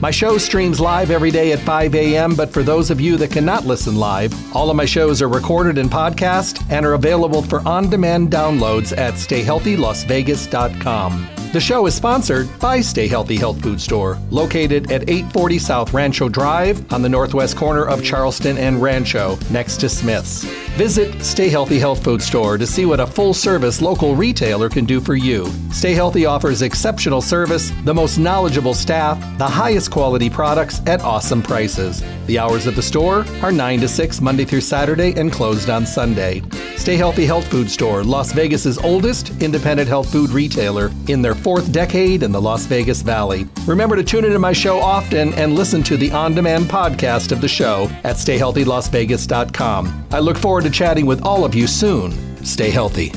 My show streams live every day at 5 a.m., but for those of you that cannot listen live, all of my shows are recorded in podcast and are available for on demand downloads at stayhealthylasvegas.com. The show is sponsored by Stay Healthy Health Food Store, located at 840 South Rancho Drive on the northwest corner of Charleston and Rancho, next to Smith's. Visit Stay Healthy Health Food Store to see what a full service local retailer can do for you. Stay Healthy offers exceptional service, the most knowledgeable staff, the highest quality products at awesome prices. The hours of the store are 9 to 6 Monday through Saturday and closed on Sunday. Stay Healthy Health Food Store, Las Vegas's oldest independent health food retailer in their fourth decade in the Las Vegas Valley. Remember to tune into my show often and listen to the on demand podcast of the show at stayhealthylasvegas.com. I look forward to chatting with all of you soon. Stay healthy.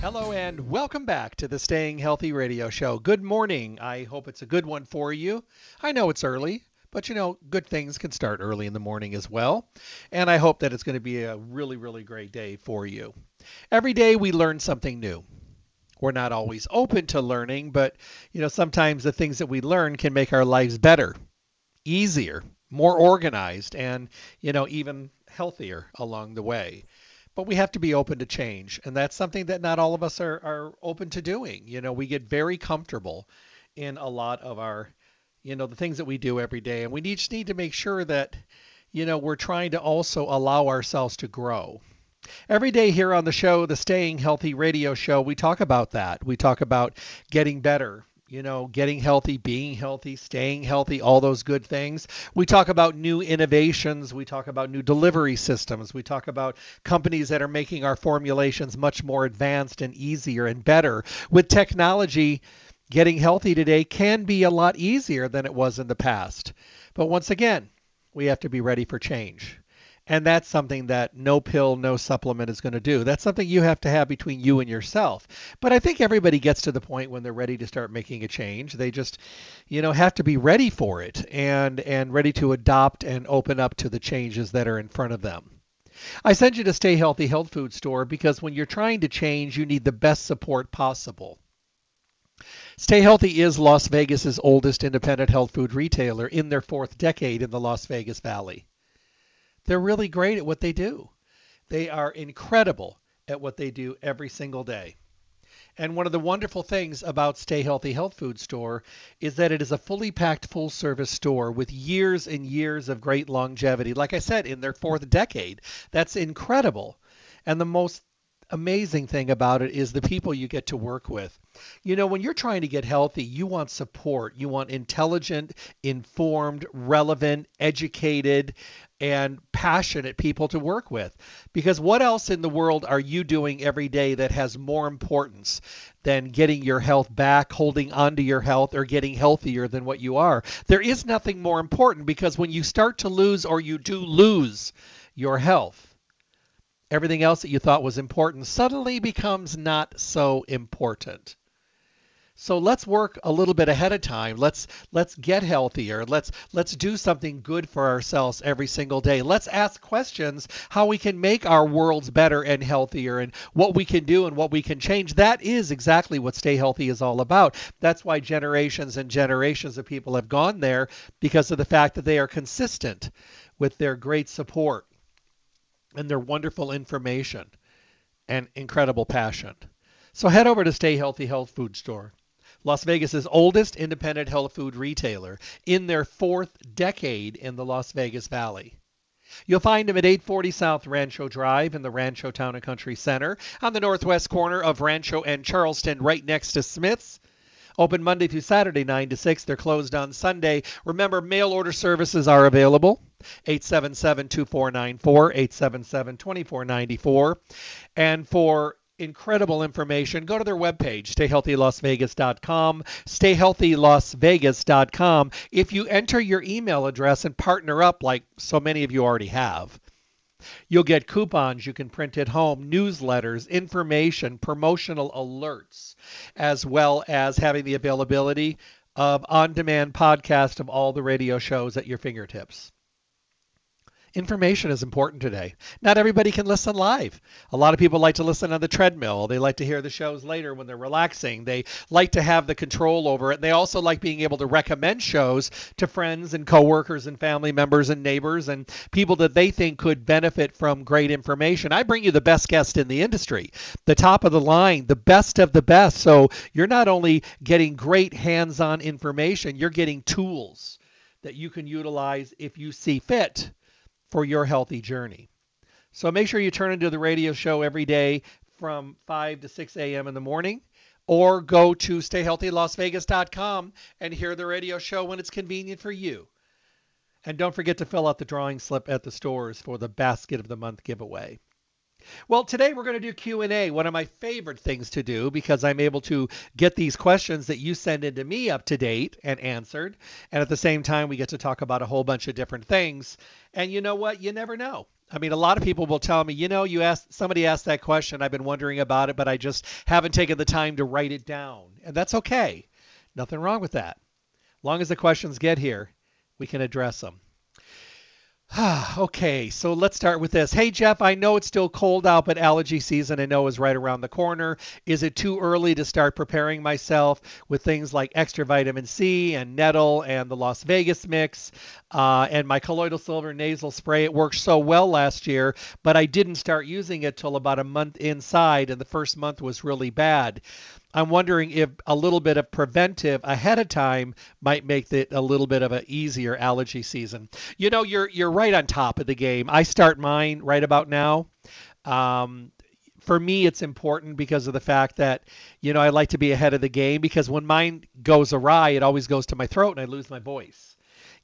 Hello and welcome back to the Staying Healthy Radio Show. Good morning. I hope it's a good one for you. I know it's early. But you know, good things can start early in the morning as well. And I hope that it's going to be a really, really great day for you. Every day we learn something new we're not always open to learning, but you know, sometimes the things that we learn can make our lives better, easier, more organized, and you know, even healthier along the way. But we have to be open to change, and that's something that not all of us are, are open to doing. You know, we get very comfortable in a lot of our, you know, the things that we do every day, and we just need to make sure that, you know, we're trying to also allow ourselves to grow Every day here on the show, the Staying Healthy radio show, we talk about that. We talk about getting better, you know, getting healthy, being healthy, staying healthy, all those good things. We talk about new innovations. We talk about new delivery systems. We talk about companies that are making our formulations much more advanced and easier and better. With technology, getting healthy today can be a lot easier than it was in the past. But once again, we have to be ready for change. And that's something that no pill, no supplement is going to do. That's something you have to have between you and yourself. But I think everybody gets to the point when they're ready to start making a change. They just, you know, have to be ready for it and and ready to adopt and open up to the changes that are in front of them. I send you to Stay Healthy Health Food Store because when you're trying to change, you need the best support possible. Stay Healthy is Las Vegas's oldest independent health food retailer in their fourth decade in the Las Vegas Valley. They're really great at what they do. They are incredible at what they do every single day. And one of the wonderful things about Stay Healthy Health Food Store is that it is a fully packed full service store with years and years of great longevity. Like I said, in their fourth decade. That's incredible. And the most amazing thing about it is the people you get to work with. You know, when you're trying to get healthy, you want support. You want intelligent, informed, relevant, educated, and passionate people to work with. Because what else in the world are you doing every day that has more importance than getting your health back, holding on to your health, or getting healthier than what you are? There is nothing more important because when you start to lose or you do lose your health, everything else that you thought was important suddenly becomes not so important. So let's work a little bit ahead of time. Let's let's get healthier. Let's let's do something good for ourselves every single day. Let's ask questions how we can make our worlds better and healthier and what we can do and what we can change. That is exactly what stay healthy is all about. That's why generations and generations of people have gone there because of the fact that they are consistent with their great support and their wonderful information and incredible passion. So head over to Stay Healthy Health Food Store. Las Vegas's oldest independent health food retailer in their fourth decade in the Las Vegas Valley. You'll find them at 840 South Rancho Drive in the Rancho Town and Country Center on the northwest corner of Rancho and Charleston, right next to Smith's. Open Monday through Saturday, 9 to 6. They're closed on Sunday. Remember, mail order services are available. 877 2494, 877 2494. And for incredible information. Go to their webpage, stayhealthylasvegas.com, stayhealthylasvegas.com. If you enter your email address and partner up like so many of you already have, You'll get coupons you can print at home, newsletters, information, promotional alerts, as well as having the availability of on demand podcast of all the radio shows at your fingertips information is important today. Not everybody can listen live. A lot of people like to listen on the treadmill. They like to hear the shows later when they're relaxing. They like to have the control over it. They also like being able to recommend shows to friends and coworkers and family members and neighbors and people that they think could benefit from great information. I bring you the best guest in the industry, the top of the line, the best of the best. So you're not only getting great hands-on information, you're getting tools that you can utilize if you see fit for your healthy journey. So make sure you turn into the radio show every day from 5 to 6 a.m. in the morning or go to stayhealthylasvegas.com and hear the radio show when it's convenient for you. And don't forget to fill out the drawing slip at the stores for the basket of the month giveaway. Well, today we're going to do Q&A, one of my favorite things to do because I'm able to get these questions that you send into me up to date and answered. And at the same time, we get to talk about a whole bunch of different things. And you know what? You never know. I mean, a lot of people will tell me, you know, you asked somebody asked that question, I've been wondering about it, but I just haven't taken the time to write it down. And that's okay. Nothing wrong with that. Long as the questions get here, we can address them. okay, so let's start with this. Hey, Jeff, I know it's still cold out, but allergy season I know is right around the corner. Is it too early to start preparing myself with things like extra vitamin C and nettle and the Las Vegas mix uh, and my colloidal silver nasal spray? It worked so well last year, but I didn't start using it till about a month inside, and the first month was really bad. I'm wondering if a little bit of preventive ahead of time might make it a little bit of an easier allergy season. You know, you're you're right on top of the game. I start mine right about now. Um, for me, it's important because of the fact that, you know, I like to be ahead of the game because when mine goes awry, it always goes to my throat and I lose my voice.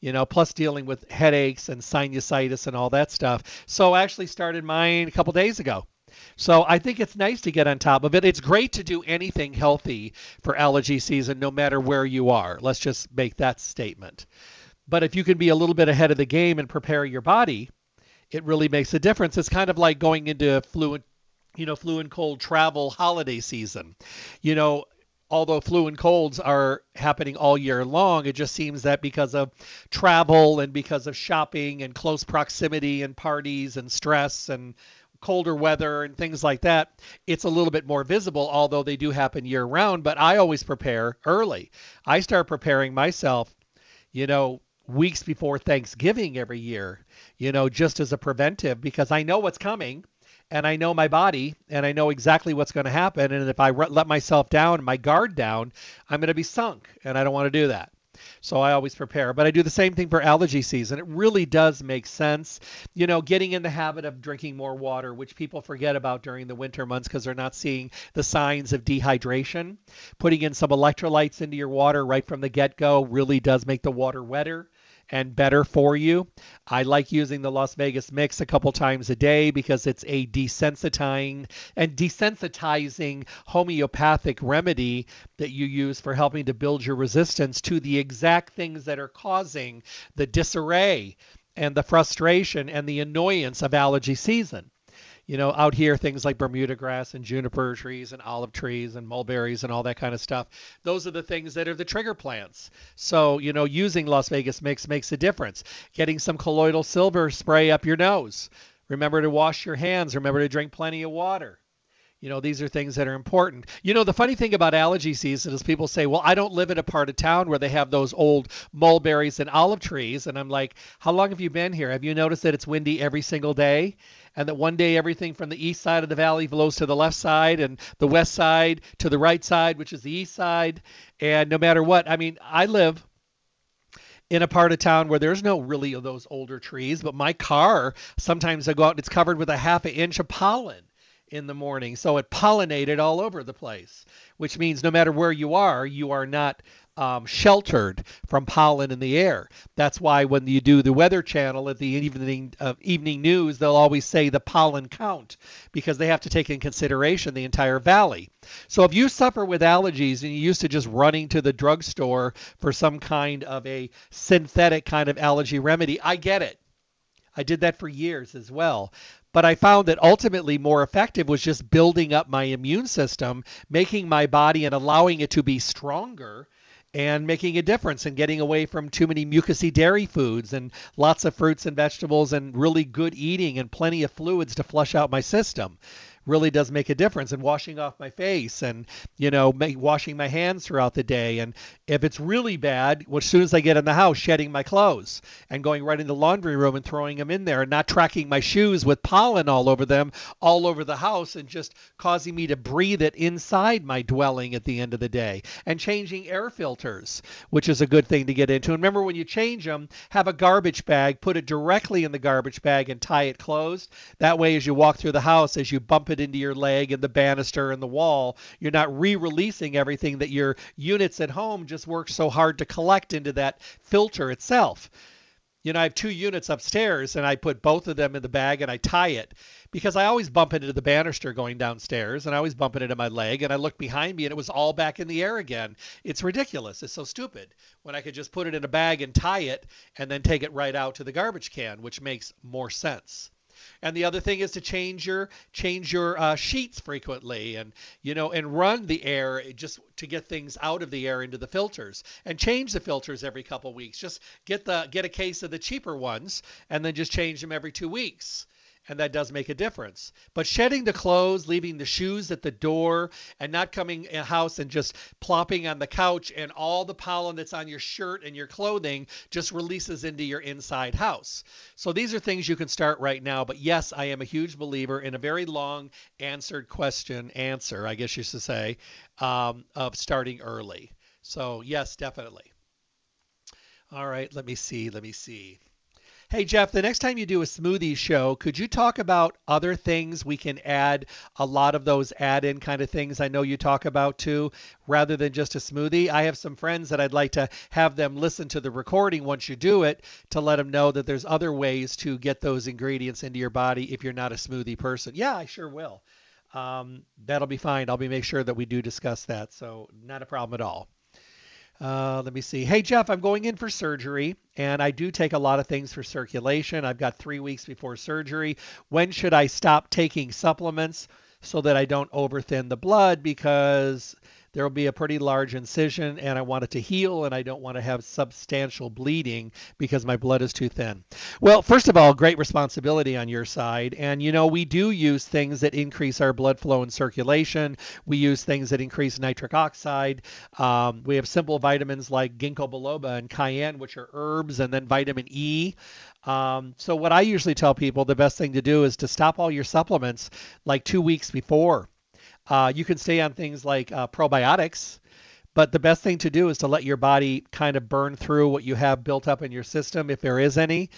You know, plus dealing with headaches and sinusitis and all that stuff. So I actually started mine a couple days ago. So I think it's nice to get on top of it. It's great to do anything healthy for allergy season, no matter where you are. Let's just make that statement. But if you can be a little bit ahead of the game and prepare your body, it really makes a difference. It's kind of like going into flu you know, flu and cold travel holiday season. You know, although flu and colds are happening all year long, it just seems that because of travel and because of shopping and close proximity and parties and stress and colder weather and things like that, it's a little bit more visible, although they do happen year round. But I always prepare early. I start preparing myself, you know, weeks before Thanksgiving every year, you know, just as a preventive because I know what's coming and I know my body and I know exactly what's going to happen. And if I let myself down, my guard down, I'm going to be sunk. And I don't want to do that. So I always prepare. But I do the same thing for allergy season. It really does make sense. You know, getting in the habit of drinking more water, which people forget about during the winter months because they're not seeing the signs of dehydration. Putting in some electrolytes into your water right from the get go really does make the water wetter and better for you. I like using the Las Vegas mix a couple times a day because it's a desensitizing and desensitizing homeopathic remedy that you use for helping to build your resistance to the exact things that are causing the disarray and the frustration and the annoyance of allergy season you know, out here, things like Bermuda grass and juniper trees and olive trees and mulberries and all that kind of stuff. Those are the things that are the trigger plants. So, you know, using Las Vegas Mix makes a difference. Getting some colloidal silver spray up your nose. Remember to wash your hands. Remember to drink plenty of water. You know, these are things that are important. You know, the funny thing about allergy season is people say, well, I don't live in a part of town where they have those old mulberries and olive trees. And I'm like, how long have you been here? Have you noticed that it's windy every single day? And that one day everything from the east side of the valley blows to the left side and the west side to the right side, which is the east side. And no matter what, I mean, I live in a part of town where there's no really of those older trees, but my car sometimes I go out and it's covered with a half an inch of pollen in the morning. So it pollinated all over the place, which means no matter where you are, you are not um, sheltered from pollen in the air. That's why when you do the Weather Channel at the evening uh, evening news, they'll always say the pollen count because they have to take in consideration the entire valley. So if you suffer with allergies and you're used to just running to the drugstore for some kind of a synthetic kind of allergy remedy, I get it. I did that for years as well. But I found that ultimately more effective was just building up my immune system, making my body and allowing it to be stronger and making a difference and getting away from too many mucousy dairy foods and lots of fruits and vegetables and really good eating and plenty of fluids to flush out my system really does make a difference and washing off my face and you know washing my hands throughout the day and if it's really bad well, as soon as i get in the house shedding my clothes and going right in the laundry room and throwing them in there and not tracking my shoes with pollen all over them all over the house and just causing me to breathe it inside my dwelling at the end of the day and changing air filters which is a good thing to get into. And remember when you change them have a garbage bag put it directly in the garbage bag and tie it closed. That way as you walk through the house as you bump it into your leg and the banister and the wall. You're not re-releasing everything that your units at home just work so hard to collect into that filter itself. You know, I have two units upstairs and I put both of them in the bag and I tie it because I always bump into the banister going downstairs and I always bump it into my leg and I look behind me and it was all back in the air again. It's ridiculous. It's so stupid when I could just put it in a bag and tie it and then take it right out to the garbage can, which makes more sense. And the other thing is to change your change your uh, sheets frequently, and you know, and run the air just to get things out of the air into the filters, and change the filters every couple weeks. Just get the get a case of the cheaper ones, and then just change them every two weeks and that does make a difference. But shedding the clothes, leaving the shoes at the door, and not coming in house and just plopping on the couch, and all the pollen that's on your shirt and your clothing just releases into your inside house. So these are things you can start right now. But yes, I am a huge believer in a very long answered question answer, I guess you should say, um, of starting early. So yes, definitely. All right, let me see. Let me see. Hey, Jeff, the next time you do a smoothie show, could you talk about other things we can add a lot of those add in kind of things I know you talk about too, rather than just a smoothie? I have some friends that I'd like to have them listen to the recording once you do it to let them know that there's other ways to get those ingredients into your body if you're not a smoothie person. Yeah, I sure will. Um, that'll be fine. I'll be make sure that we do discuss that. So, not a problem at all. Uh, let me see. Hey, Jeff, I'm going in for surgery, and I do take a lot of things for circulation. I've got three weeks before surgery. When should I stop taking supplements so that I don't overthin the blood? Because there will be a pretty large incision and I want it to heal and I don't want to have substantial bleeding because my blood is too thin. Well, first of all, great responsibility on your side. And you know, we do use things that increase our blood flow and circulation. We use things that increase nitric oxide. Um, we have simple vitamins like ginkgo biloba and cayenne, which are herbs, and then vitamin E. Um, so what I usually tell people the best thing to do is to stop all your supplements like two weeks before uh, you can stay on things like uh, probiotics, but the best thing to do is to let your body kind of burn through what you have built up in your system, if there is any.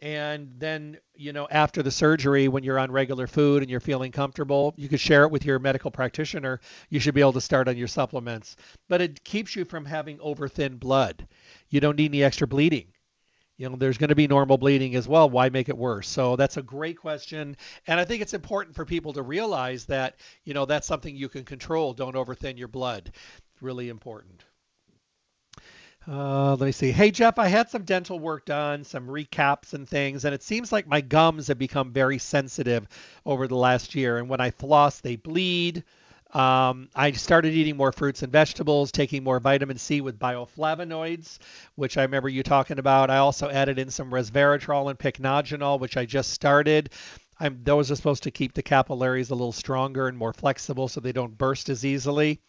And then, you know, after the surgery, when you're on regular food and you're feeling comfortable, you could share it with your medical practitioner. You should be able to start on your supplements. But it keeps you from having over thin blood. You don't need any extra bleeding you know there's going to be normal bleeding as well why make it worse so that's a great question and i think it's important for people to realize that you know that's something you can control don't overthin your blood really important uh, let me see. Hey, Jeff, I had some dental work done, some recaps and things, and it seems like my gums have become very sensitive over the last year. And when I floss, they bleed. Um, I started eating more fruits and vegetables, taking more vitamin C with bioflavonoids, which I remember you talking about. I also added in some resveratrol and pycnogenol, which I just started. I'm, those are supposed to keep the capillaries a little stronger and more flexible so they don't burst as easily.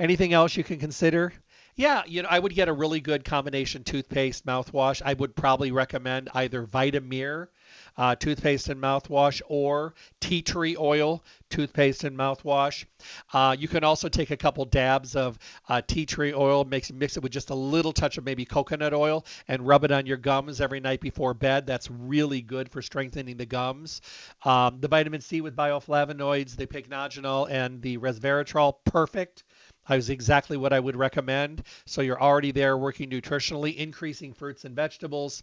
Anything else you can consider? Yeah, you know, I would get a really good combination toothpaste mouthwash. I would probably recommend either Vita-Myr uh, toothpaste and mouthwash or tea tree oil toothpaste and mouthwash. Uh, you can also take a couple dabs of uh, tea tree oil, mix, mix it with just a little touch of maybe coconut oil, and rub it on your gums every night before bed. That's really good for strengthening the gums. Um, the vitamin C with bioflavonoids, the pycnogenol, and the resveratrol, perfect. I was exactly what I would recommend. So you're already there working nutritionally, increasing fruits and vegetables,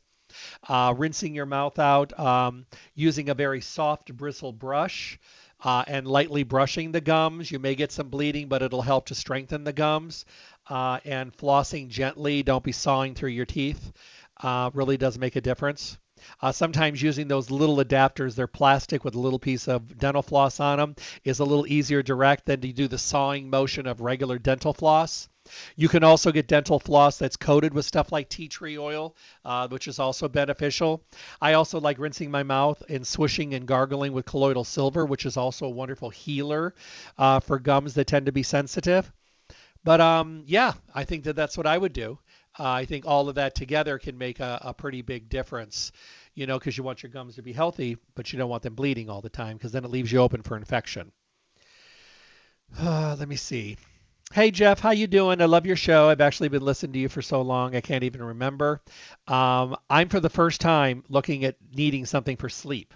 uh, rinsing your mouth out, um, using a very soft bristle brush. Uh, and lightly brushing the gums. You may get some bleeding, but it'll help to strengthen the gums. Uh, and flossing gently, don't be sawing through your teeth, uh, really does make a difference. Uh, sometimes using those little adapters, they're plastic with a little piece of dental floss on them, is a little easier direct than to do the sawing motion of regular dental floss. You can also get dental floss that's coated with stuff like tea tree oil, uh, which is also beneficial. I also like rinsing my mouth and swishing and gargling with colloidal silver, which is also a wonderful healer uh, for gums that tend to be sensitive. But um, yeah, I think that that's what I would do. Uh, I think all of that together can make a, a pretty big difference, you know, because you want your gums to be healthy, but you don't want them bleeding all the time because then it leaves you open for infection. Uh, let me see. Hey Jeff, how you doing? I love your show. I've actually been listening to you for so long I can't even remember. Um, I'm for the first time looking at needing something for sleep.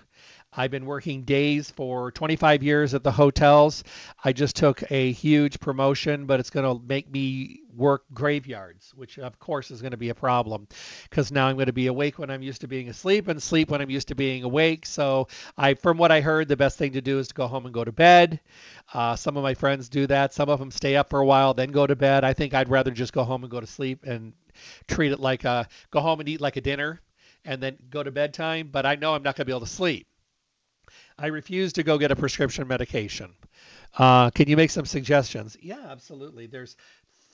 I've been working days for 25 years at the hotels. I just took a huge promotion, but it's going to make me work graveyards, which of course is going to be a problem because now I'm going to be awake when I'm used to being asleep and sleep when I'm used to being awake. So I, from what I heard, the best thing to do is to go home and go to bed. Uh, some of my friends do that. Some of them stay up for a while, then go to bed. I think I'd rather just go home and go to sleep and treat it like a go home and eat like a dinner and then go to bedtime. But I know I'm not going to be able to sleep. I refuse to go get a prescription medication. Uh, can you make some suggestions? Yeah, absolutely. There's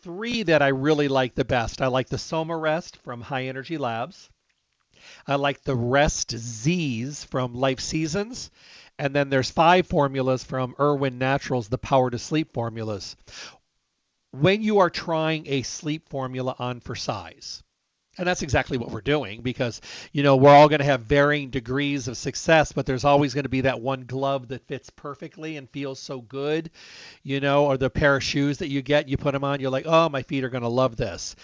three that I really like the best. I like the Soma Rest from High Energy Labs. I like the Rest Z's from Life Seasons. And then there's five formulas from Irwin Naturals, the Power to Sleep formulas. When you are trying a sleep formula on for size, and that's exactly what we're doing because, you know, we're all going to have varying degrees of success, but there's always going to be that one glove that fits perfectly and feels so good, you know, or the pair of shoes that you get, you put them on, you're like, oh, my feet are going to love this.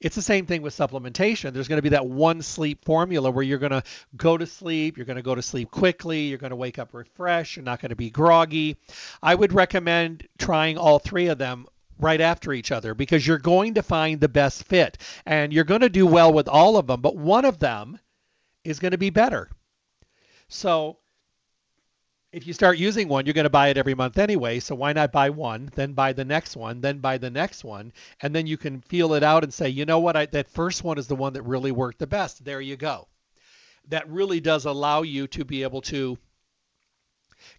It's the same thing with supplementation. There's going to be that one sleep formula where you're going to go to sleep, you're going to go to sleep quickly, you're going to wake up refreshed, you're not going to be groggy. I would recommend trying all three of them right after each other because you're going to find the best fit and you're going to do well with all of them, but one of them is going to be better. So if you start using one, you're going to buy it every month anyway. So why not buy one, then buy the next one, then buy the next one, and then you can feel it out and say, you know what, I, that first one is the one that really worked the best. There you go. That really does allow you to be able to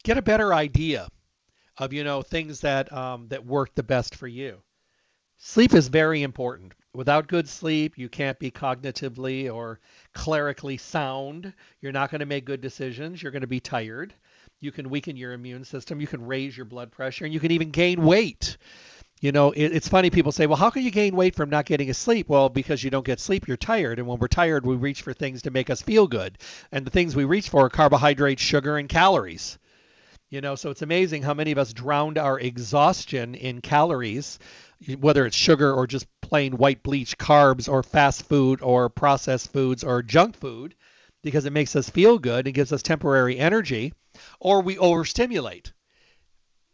get a better idea of you know things that um, that work the best for you. Sleep is very important. Without good sleep, you can't be cognitively or clerically sound. You're not going to make good decisions. You're going to be tired. You can weaken your immune system. You can raise your blood pressure, and you can even gain weight. You know, it, it's funny. People say, "Well, how can you gain weight from not getting a sleep?" Well, because you don't get sleep, you're tired, and when we're tired, we reach for things to make us feel good, and the things we reach for are carbohydrates, sugar, and calories. You know, so it's amazing how many of us drowned our exhaustion in calories, whether it's sugar or just plain white bleach carbs or fast food or processed foods or junk food, because it makes us feel good and gives us temporary energy, or we overstimulate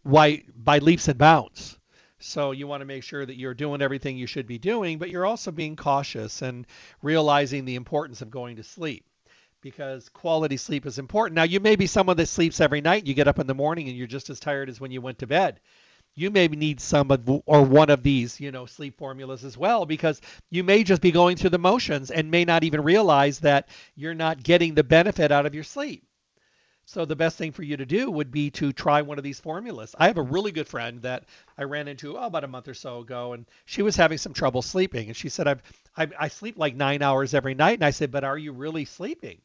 why, by leaps and bounds. So you want to make sure that you're doing everything you should be doing, but you're also being cautious and realizing the importance of going to sleep because quality sleep is important. Now, you may be someone that sleeps every night. You get up in the morning and you're just as tired as when you went to bed. You may need some of or one of these, you know, sleep formulas as well because you may just be going through the motions and may not even realize that you're not getting the benefit out of your sleep. So the best thing for you to do would be to try one of these formulas. I have a really good friend that I ran into oh, about a month or so ago, and she was having some trouble sleeping. And she said, "I've I, I sleep like nine hours every night." And I said, "But are you really sleeping?"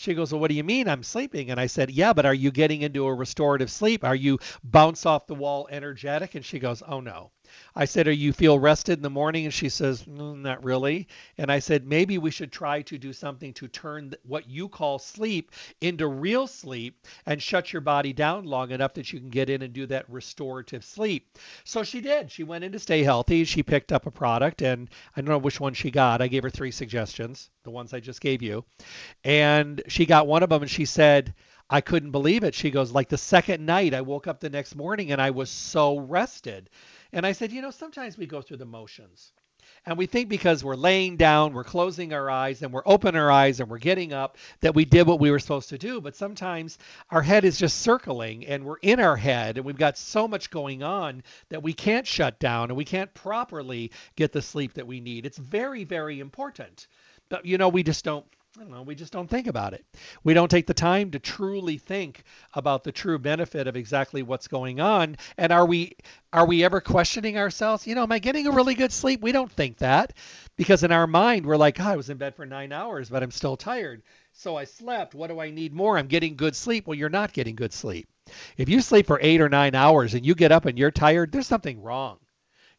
She goes, Well, what do you mean I'm sleeping? And I said, Yeah, but are you getting into a restorative sleep? Are you bounce off the wall energetic? And she goes, Oh, no. I said, "Are you feel rested in the morning?" And she says, mm, "Not really." And I said, "Maybe we should try to do something to turn what you call sleep into real sleep and shut your body down long enough that you can get in and do that restorative sleep." So she did. She went in to stay healthy. She picked up a product, and I don't know which one she got. I gave her three suggestions, the ones I just gave you, and she got one of them, and she said. I couldn't believe it. She goes, like the second night, I woke up the next morning and I was so rested. And I said, you know, sometimes we go through the motions. And we think because we're laying down, we're closing our eyes, and we're opening our eyes, and we're getting up, that we did what we were supposed to do. But sometimes our head is just circling, and we're in our head, and we've got so much going on that we can't shut down, and we can't properly get the sleep that we need. It's very, very important. But, you know, we just don't I don't know, we just don't think about it. We don't take the time to truly think about the true benefit of exactly what's going on. And are we are we ever questioning ourselves? You know, am I getting a really good sleep? We don't think that because in our mind we're like, oh, I was in bed for 9 hours, but I'm still tired. So I slept. What do I need more? I'm getting good sleep. Well, you're not getting good sleep. If you sleep for 8 or 9 hours and you get up and you're tired, there's something wrong.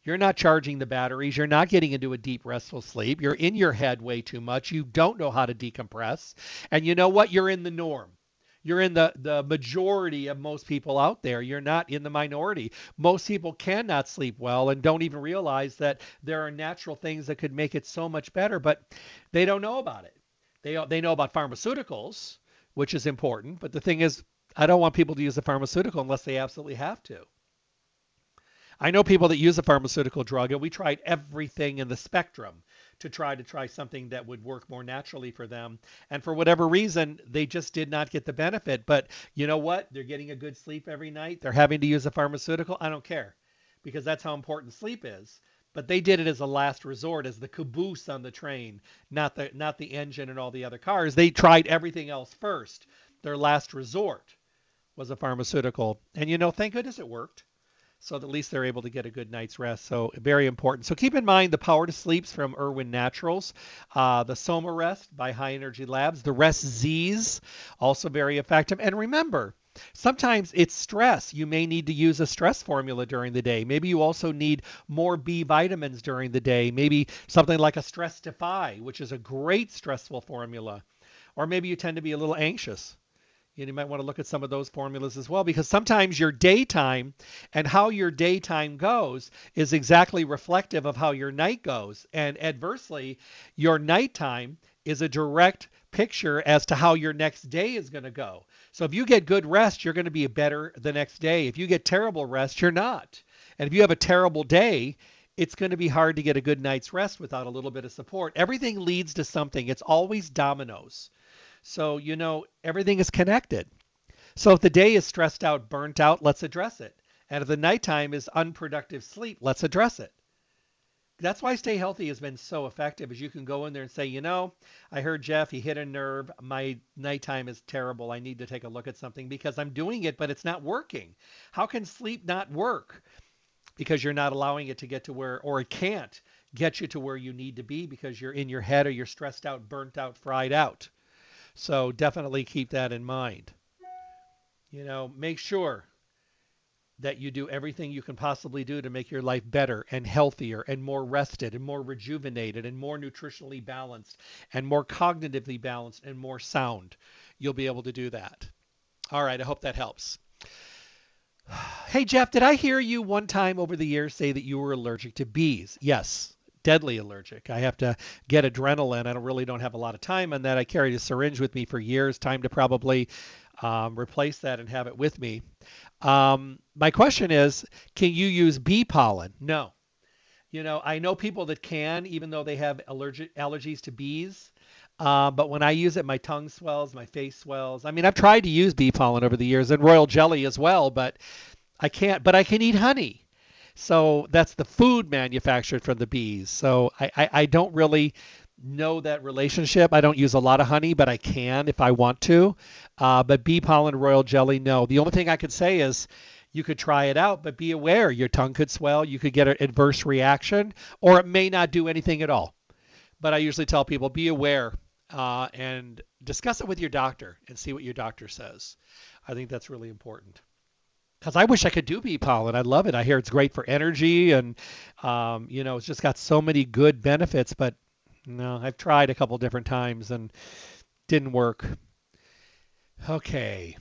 You're not charging the batteries. You're not getting into a deep, restful sleep. You're in your head way too much. You don't know how to decompress. And you know what? You're in the norm. You're in the, the majority of most people out there. You're not in the minority. Most people cannot sleep well and don't even realize that there are natural things that could make it so much better, but they don't know about it. They, they know about pharmaceuticals, which is important. But the thing is, I don't want people to use a pharmaceutical unless they absolutely have to. I know people that use a pharmaceutical drug, and we tried everything in the spectrum to try to try something that would work more naturally for them. And for whatever reason, they just did not get the benefit. But you know what? They're getting a good sleep every night. They're having to use a pharmaceutical. I don't care because that's how important sleep is. But they did it as a last resort, as the caboose on the train, not the not the engine and all the other cars. They tried everything else first. Their last resort was a pharmaceutical. And you know, thank goodness it worked so at least they're able to get a good night's rest. So very important. So keep in mind the Power to Sleeps from Irwin Naturals, uh, the Soma Rest by High Energy Labs, the Rest Z's, also very effective. And remember, Sometimes it's stress. You may need to use a stress formula during the day. Maybe you also need more B vitamins during the day. Maybe something like a Stress Defy, which is a great stressful formula. Or maybe you tend to be a little anxious you might want to look at some of those formulas as well because sometimes your daytime and how your daytime goes is exactly reflective of how your night goes. And adversely, your nighttime is a direct picture as to how your next day is going to go. So if you get good rest, you're going to be better the next day. If you get terrible rest, you're not. And if you have a terrible day, it's going to be hard to get a good night's rest without a little bit of support. Everything leads to something. It's always dominoes. So, you know, everything is connected. So if the day is stressed out, burnt out, let's address it. And if the nighttime is unproductive sleep, let's address it. That's why Stay Healthy has been so effective is you can go in there and say, you know, I heard Jeff, he hit a nerve. My nighttime is terrible. I need to take a look at something because I'm doing it, but it's not working. How can sleep not work? Because you're not allowing it to get to where, or it can't get you to where you need to be because you're in your head or you're stressed out, burnt out, fried out. So definitely keep that in mind. You know, make sure that you do everything you can possibly do to make your life better and healthier and more rested and more rejuvenated and more nutritionally balanced and more cognitively balanced and more sound. You'll be able to do that. All right, I hope that helps. Hey, Jeff, did I hear you one time over the years say that you were allergic to bees? Yes, deadly allergic. I have to get adrenaline. I don't really don't have a lot of time on that. I carried a syringe with me for years. Time to probably um, replace that and have it with me. Um, my question is, can you use bee pollen? No. You know, I know people that can, even though they have allergic allergies to bees. Uh, but when I use it, my tongue swells, my face swells. I mean, I've tried to use bee pollen over the years and royal jelly as well, but I can't. But I can eat honey. So that's the food manufactured from the bees. So I, I, I don't really know that relationship. I don't use a lot of honey, but I can if I want to. Uh, but bee pollen, royal jelly, no. The only thing I could say is you could try it out, but be aware your tongue could swell, you could get an adverse reaction, or it may not do anything at all. But I usually tell people be aware uh, and discuss it with your doctor and see what your doctor says. I think that's really important because I wish I could do bee pollen. I love it. I hear it's great for energy, and um, you know, it's just got so many good benefits. But no, I've tried a couple different times and didn't work. Okay.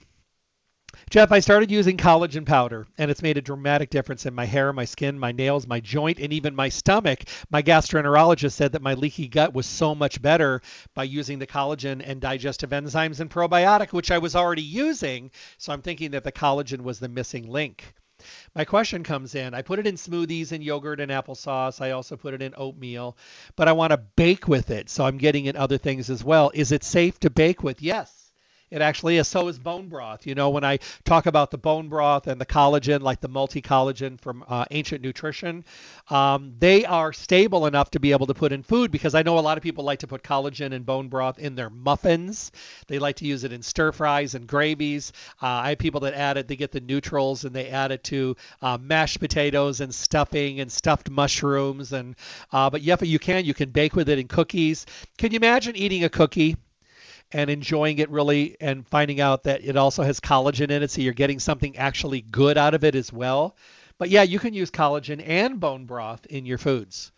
Jeff, I started using collagen powder, and it's made a dramatic difference in my hair, my skin, my nails, my joint, and even my stomach. My gastroenterologist said that my leaky gut was so much better by using the collagen and digestive enzymes and probiotic, which I was already using. So I'm thinking that the collagen was the missing link. My question comes in. I put it in smoothies and yogurt and applesauce. I also put it in oatmeal, but I want to bake with it. So I'm getting in other things as well. Is it safe to bake with? Yes. It actually is. So is bone broth. You know, when I talk about the bone broth and the collagen, like the multi collagen from uh, Ancient Nutrition, um, they are stable enough to be able to put in food because I know a lot of people like to put collagen and bone broth in their muffins. They like to use it in stir fries and gravies. Uh, I have people that add it, they get the neutrals and they add it to uh, mashed potatoes and stuffing and stuffed mushrooms. And uh, but yeah, you can you can bake with it in cookies. Can you imagine eating a cookie? And enjoying it really and finding out that it also has collagen in it so you're getting something actually good out of it as well but yeah you can use collagen and bone broth in your foods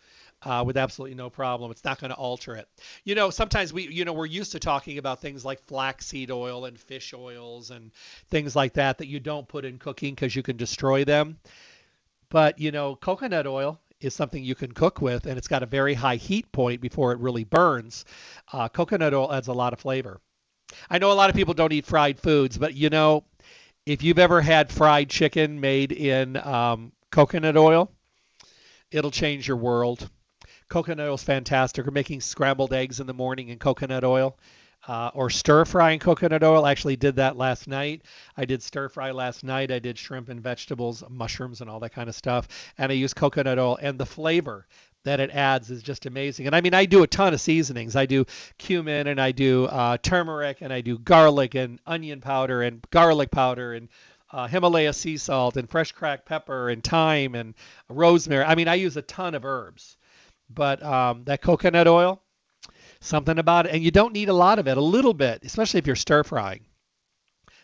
uh, with absolutely no problem. It's not going to alter it. You know, sometimes we, you know, we're used to talking about things like flaxseed oil and fish oils and things like that that you don't put in cooking because you can destroy them. But you know, coconut oil is something you can cook with, and it's got a very high heat point before it really burns. Uh, coconut oil adds a lot of flavor. I know a lot of people don't eat fried foods, but you know, if you've ever had fried chicken made in um, coconut oil, it'll change your world. Coconut oil is fantastic. Or making scrambled eggs in the morning in coconut oil uh, or stir frying coconut oil. I actually did that last night. I did stir fry last night. I did shrimp and vegetables, mushrooms, and all that kind of stuff. And I used coconut oil, and the flavor that it adds is just amazing. And I mean, I do a ton of seasonings. I do cumin, and I do uh, turmeric, and I do garlic and onion powder, and garlic powder, and uh, Himalaya sea salt, and fresh cracked pepper, and thyme, and rosemary. I mean, I use a ton of herbs. But um, that coconut oil, something about it. And you don't need a lot of it, a little bit, especially if you're stir frying.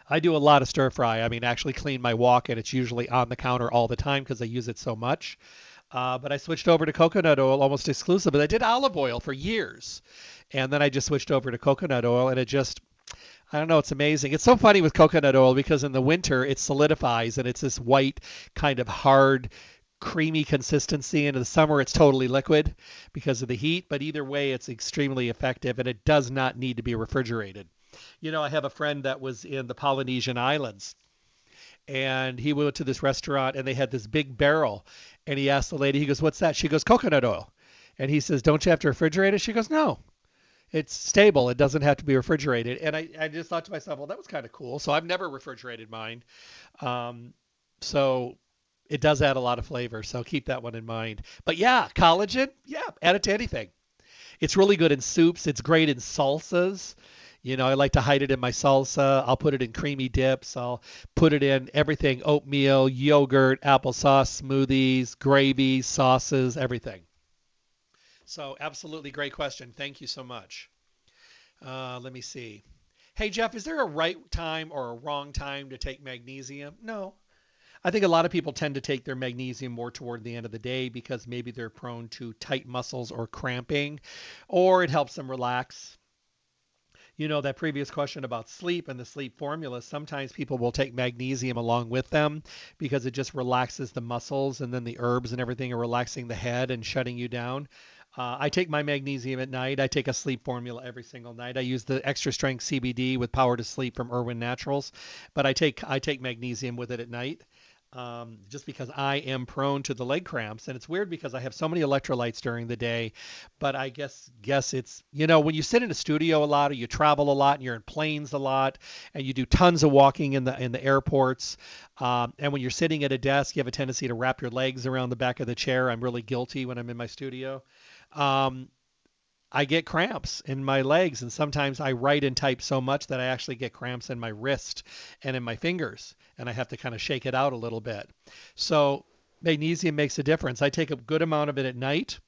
I do a lot of stir fry. I mean, actually clean my wok, and it's usually on the counter all the time because I use it so much. Uh, but I switched over to coconut oil almost exclusively. I did olive oil for years, and then I just switched over to coconut oil, and it just I don't know. It's amazing. It's so funny with coconut oil because in the winter it solidifies and it's this white, kind of hard, creamy consistency. And in the summer, it's totally liquid because of the heat. But either way, it's extremely effective and it does not need to be refrigerated. You know, I have a friend that was in the Polynesian Islands and he went to this restaurant and they had this big barrel and he asked the lady, he goes, What's that? She goes, Coconut oil. And he says, Don't you have to refrigerate it? She goes, No. It's stable. It doesn't have to be refrigerated. And I, I just thought to myself, well, that was kind of cool. So I've never refrigerated mine. Um, so it does add a lot of flavor, so keep that one in mind. But yeah, collagen, yeah, add it to anything. It's really good in soups. It's great in salsas. You know, I like to hide it in my salsa. I'll put it in creamy dips. I'll put it in everything oatmeal, yogurt, applesauce, smoothies, gravies, sauces, everything. So, absolutely great question. Thank you so much. Uh, let me see. Hey, Jeff, is there a right time or a wrong time to take magnesium? No, I think a lot of people tend to take their magnesium more toward the end of the day because maybe they're prone to tight muscles or cramping, or it helps them relax. You know, that previous question about sleep and the sleep formula, sometimes people will take magnesium along with them because it just relaxes the muscles and then the herbs and everything are relaxing the head and shutting you down. Uh, I take my magnesium at night. I take a sleep formula every single night. I use the extra strength CBD with Power to Sleep from Irwin Naturals, but I take I take magnesium with it at night um, just because I am prone to the leg cramps. And it's weird because I have so many electrolytes during the day, but I guess guess it's you know when you sit in a studio a lot or you travel a lot and you're in planes a lot and you do tons of walking in the in the airports. Um, and when you're sitting at a desk, you have a tendency to wrap your legs around the back of the chair. I'm really guilty when I'm in my studio. Um, I get cramps in my legs, and sometimes I write and type so much that I actually get cramps in my wrist and in my fingers, and I have to kind of shake it out a little bit. So magnesium makes a difference. I take a good amount of it at night.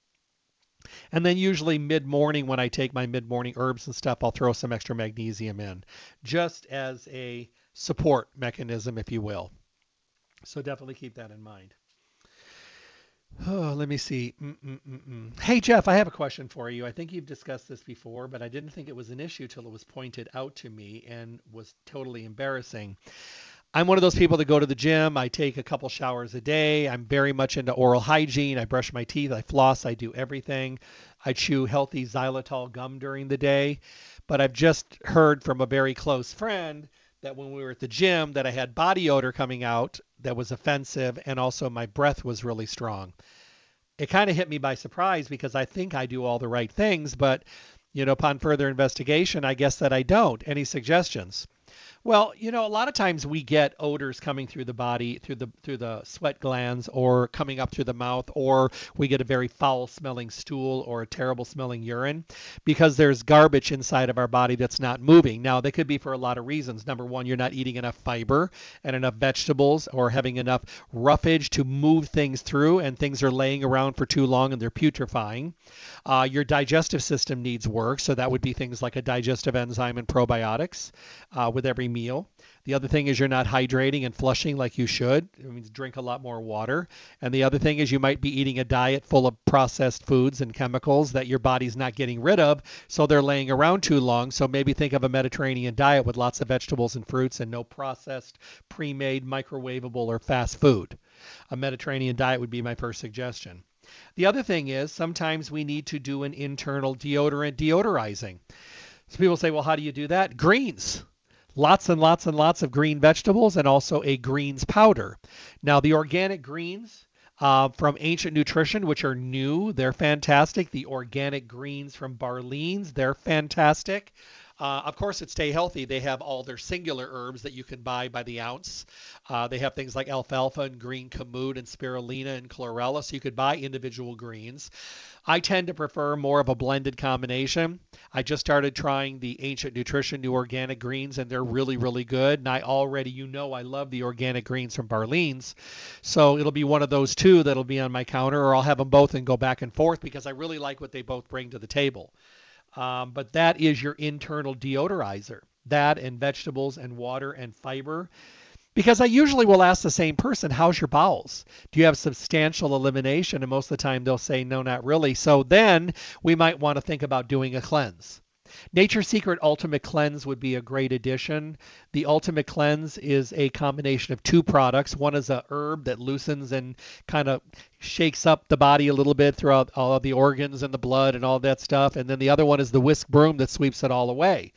And then usually mid morning, when I take my mid morning herbs and stuff, I'll throw some extra magnesium in just as a support mechanism, if you will. So definitely keep that in mind. Oh, let me see. Mm-mm-mm-mm. Hey, Jeff, I have a question for you. I think you've discussed this before, but I didn't think it was an issue till it was pointed out to me and was totally embarrassing. I'm one of those people that go to the gym. I take a couple showers a day. I'm very much into oral hygiene. I brush my teeth. I floss. I do everything. I chew healthy xylitol gum during the day. But I've just heard from a very close friend that when we were at the gym that I had body odor coming out that was offensive, and also my breath was really strong. It kind of hit me by surprise because I think I do all the right things, but you know, upon further investigation, I guess that I don't. Any suggestions? Well, you know, a lot of times we get odors coming through the body, through the through the sweat glands, or coming up through the mouth, or we get a very foul-smelling stool or a terrible-smelling urine, because there's garbage inside of our body that's not moving. Now, they could be for a lot of reasons. Number one, you're not eating enough fiber and enough vegetables, or having enough roughage to move things through, and things are laying around for too long and they're putrefying. Uh, your digestive system needs work, so that would be things like a digestive enzyme and probiotics uh, with every meal. The other thing is you're not hydrating and flushing like you should. It means drink a lot more water. And the other thing is you might be eating a diet full of processed foods and chemicals that your body's not getting rid of, so they're laying around too long. So maybe think of a Mediterranean diet with lots of vegetables and fruits and no processed, pre-made, microwavable or fast food. A Mediterranean diet would be my first suggestion. The other thing is sometimes we need to do an internal deodorant deodorizing. So people say, well, how do you do that? Greens lots and lots and lots of green vegetables and also a greens powder. Now, the organic greens uh, from Ancient Nutrition, which are new, they're fantastic. The organic greens from Barlean's, they're fantastic. Uh, of course, at Stay Healthy, they have all their singular herbs that you can buy by the ounce. Uh, they have things like alfalfa and green kamut and spirulina and chlorella, so you could buy individual greens. I tend to prefer more of a blended combination. I just started trying the Ancient Nutrition new organic greens, and they're really, really good. And I already, you know, I love the organic greens from Barlean's. So it'll be one of those two that'll be on my counter, or I'll have them both and go back and forth because I really like what they both bring to the table. Um, but that is your internal deodorizer. That and vegetables and water and fiber. Because I usually will ask the same person, How's your bowels? Do you have substantial elimination? And most of the time they'll say, No, not really. So then we might want to think about doing a cleanse. Nature Secret Ultimate Cleanse would be a great addition. The Ultimate Cleanse is a combination of two products. One is a herb that loosens and kind of shakes up the body a little bit throughout all of the organs and the blood and all that stuff. And then the other one is the whisk broom that sweeps it all away.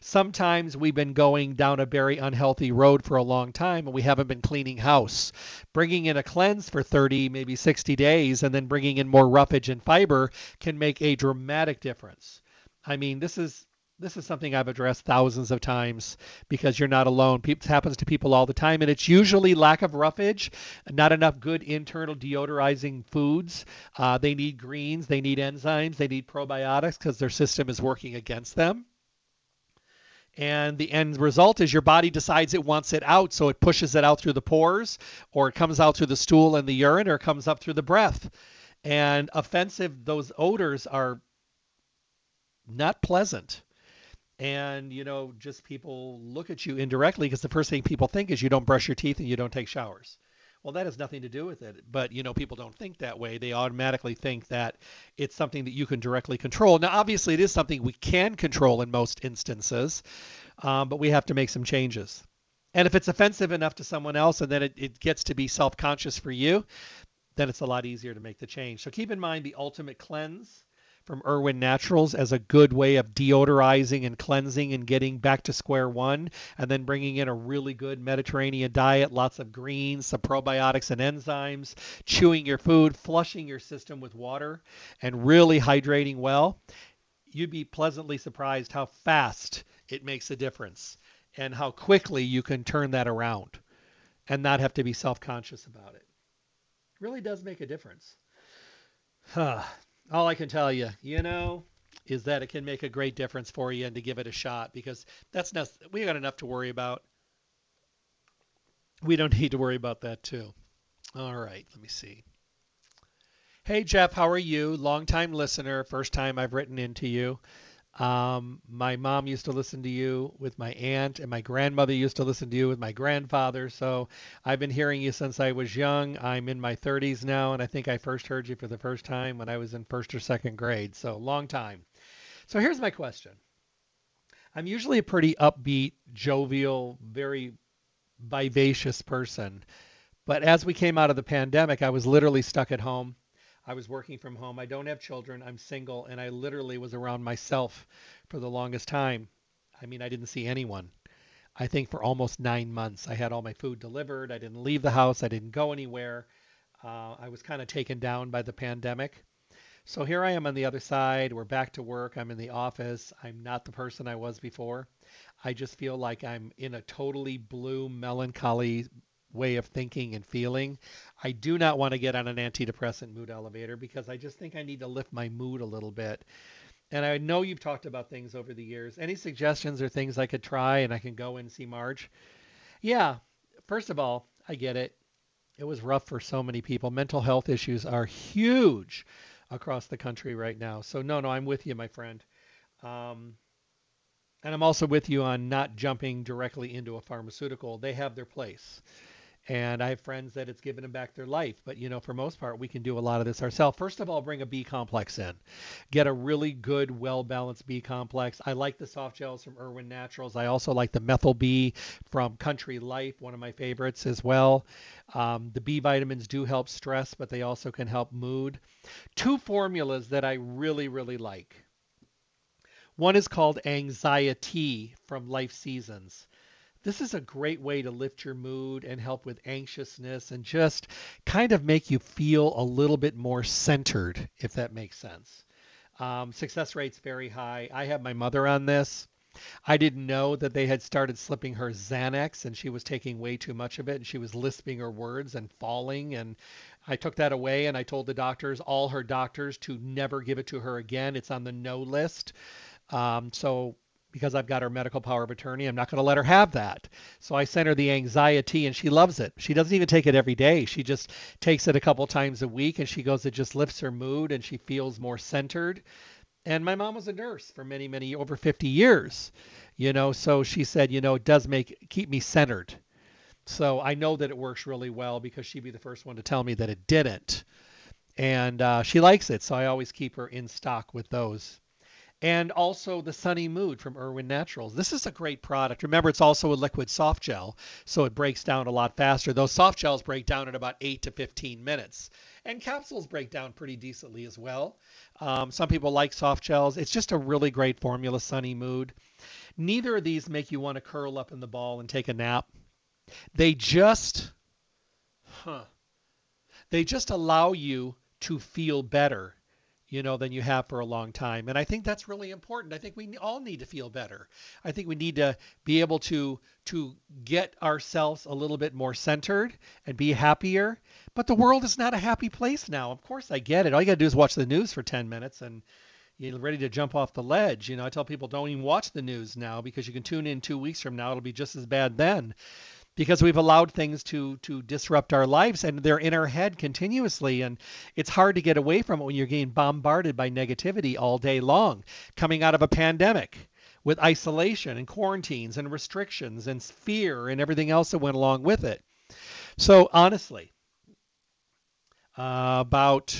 Sometimes we've been going down a very unhealthy road for a long time and we haven't been cleaning house. Bringing in a cleanse for 30, maybe 60 days, and then bringing in more roughage and fiber can make a dramatic difference. I mean, this is this is something I've addressed thousands of times because you're not alone. It happens to people all the time, and it's usually lack of roughage, not enough good internal deodorizing foods. Uh, they need greens, they need enzymes, they need probiotics because their system is working against them. And the end result is your body decides it wants it out, so it pushes it out through the pores, or it comes out through the stool and the urine, or it comes up through the breath. And offensive, those odors are not pleasant. And, you know, just people look at you indirectly because the first thing people think is you don't brush your teeth and you don't take showers. Well, that has nothing to do with it. But, you know, people don't think that way. They automatically think that it's something that you can directly control. Now, obviously, it is something we can control in most instances, um, but we have to make some changes. And if it's offensive enough to someone else and then it, it gets to be self conscious for you, then it's a lot easier to make the change. So keep in mind the ultimate cleanse from Irwin Naturals as a good way of deodorizing and cleansing and getting back to square one, and then bringing in a really good Mediterranean diet, lots of greens, some probiotics and enzymes, chewing your food, flushing your system with water, and really hydrating well. You'd be pleasantly surprised how fast it makes a difference and how quickly you can turn that around and not have to be self conscious about it. It really does make a difference. Huh all I can tell you, you know, is that it can make a great difference for you and to give it a shot because that's not we got enough to worry about. We don't need to worry about that too. All right, let me see. Hey Jeff, how are you? Long time listener, first time I've written into you. Um, my mom used to listen to you with my aunt, and my grandmother used to listen to you with my grandfather. So I've been hearing you since I was young. I'm in my 30s now, and I think I first heard you for the first time when I was in first or second grade. So long time. So here's my question. I'm usually a pretty upbeat, jovial, very vivacious person. But as we came out of the pandemic, I was literally stuck at home I was working from home. I don't have children. I'm single, and I literally was around myself for the longest time. I mean, I didn't see anyone. I think for almost nine months. I had all my food delivered. I didn't leave the house. I didn't go anywhere. Uh, I was kind of taken down by the pandemic. So here I am on the other side. We're back to work. I'm in the office. I'm not the person I was before. I just feel like I'm in a totally blue, melancholy way of thinking and feeling. I do not want to get on an antidepressant mood elevator because I just think I need to lift my mood a little bit. And I know you've talked about things over the years. Any suggestions or things I could try and I can go and see Marge? Yeah, first of all, I get it. It was rough for so many people. Mental health issues are huge across the country right now. So, no, no, I'm with you, my friend. Um, and I'm also with you on not jumping directly into a pharmaceutical. They have their place and I have friends that it's given them back their life. But you know, for most part, we can do a lot of this ourselves. First of all, bring a B complex in. Get a really good, well-balanced B complex. I like the soft gels from Irwin Naturals. I also like the Methyl B from Country Life, one of my favorites as well. Um, the B vitamins do help stress, but they also can help mood. Two formulas that I really, really like. One is called Anxiety from Life Seasons. This is a great way to lift your mood and help with anxiousness and just kind of make you feel a little bit more centered, if that makes sense. Um, success rate's very high. I have my mother on this. I didn't know that they had started slipping her Xanax and she was taking way too much of it and she was lisping her words and falling and I took that away and I told the doctors, all her doctors, to never give it to her again. It's on the no list. Um, so because I've got her medical power of attorney. I'm not going to let her have that. So I sent her the anxiety and she loves it. She doesn't even take it every day. She just takes it a couple times a week and she goes, it just lifts her mood and she feels more centered. And my mom was a nurse for many, many, over 50 years, you know, so she said, you know, it does make, keep me centered. So I know that it works really well because she'd be the first one to tell me that it didn't. And uh, she likes it. So I always keep her in stock with those and also the Sunny Mood from Irwin Naturals. This is a great product. Remember, it's also a liquid soft gel, so it breaks down a lot faster. Those soft gels break down in about 8 to 15 minutes. And capsules break down pretty decently as well. Um, some people like soft gels. It's just a really great formula, Sunny Mood. Neither of these make you want to curl up in the ball and take a nap. They just, huh, they just allow you to feel better you know, than you have for a long time. And I think that's really important. I think we all need to feel better. I think we need to be able to to get ourselves a little bit more centered and be happier. But the world is not a happy place now. Of course, I get it. All you got to do is watch the news for 10 minutes and you're ready to jump off the ledge. You know, I tell people don't even watch the news now because you can tune in 2 weeks from now it'll be just as bad then because we've allowed things to to disrupt our lives and they're in our head continuously. And it's hard to get away from it when you're getting bombarded by negativity all day long coming out of a pandemic with isolation and quarantines and restrictions and fear and everything else that went along with it. So honestly uh, about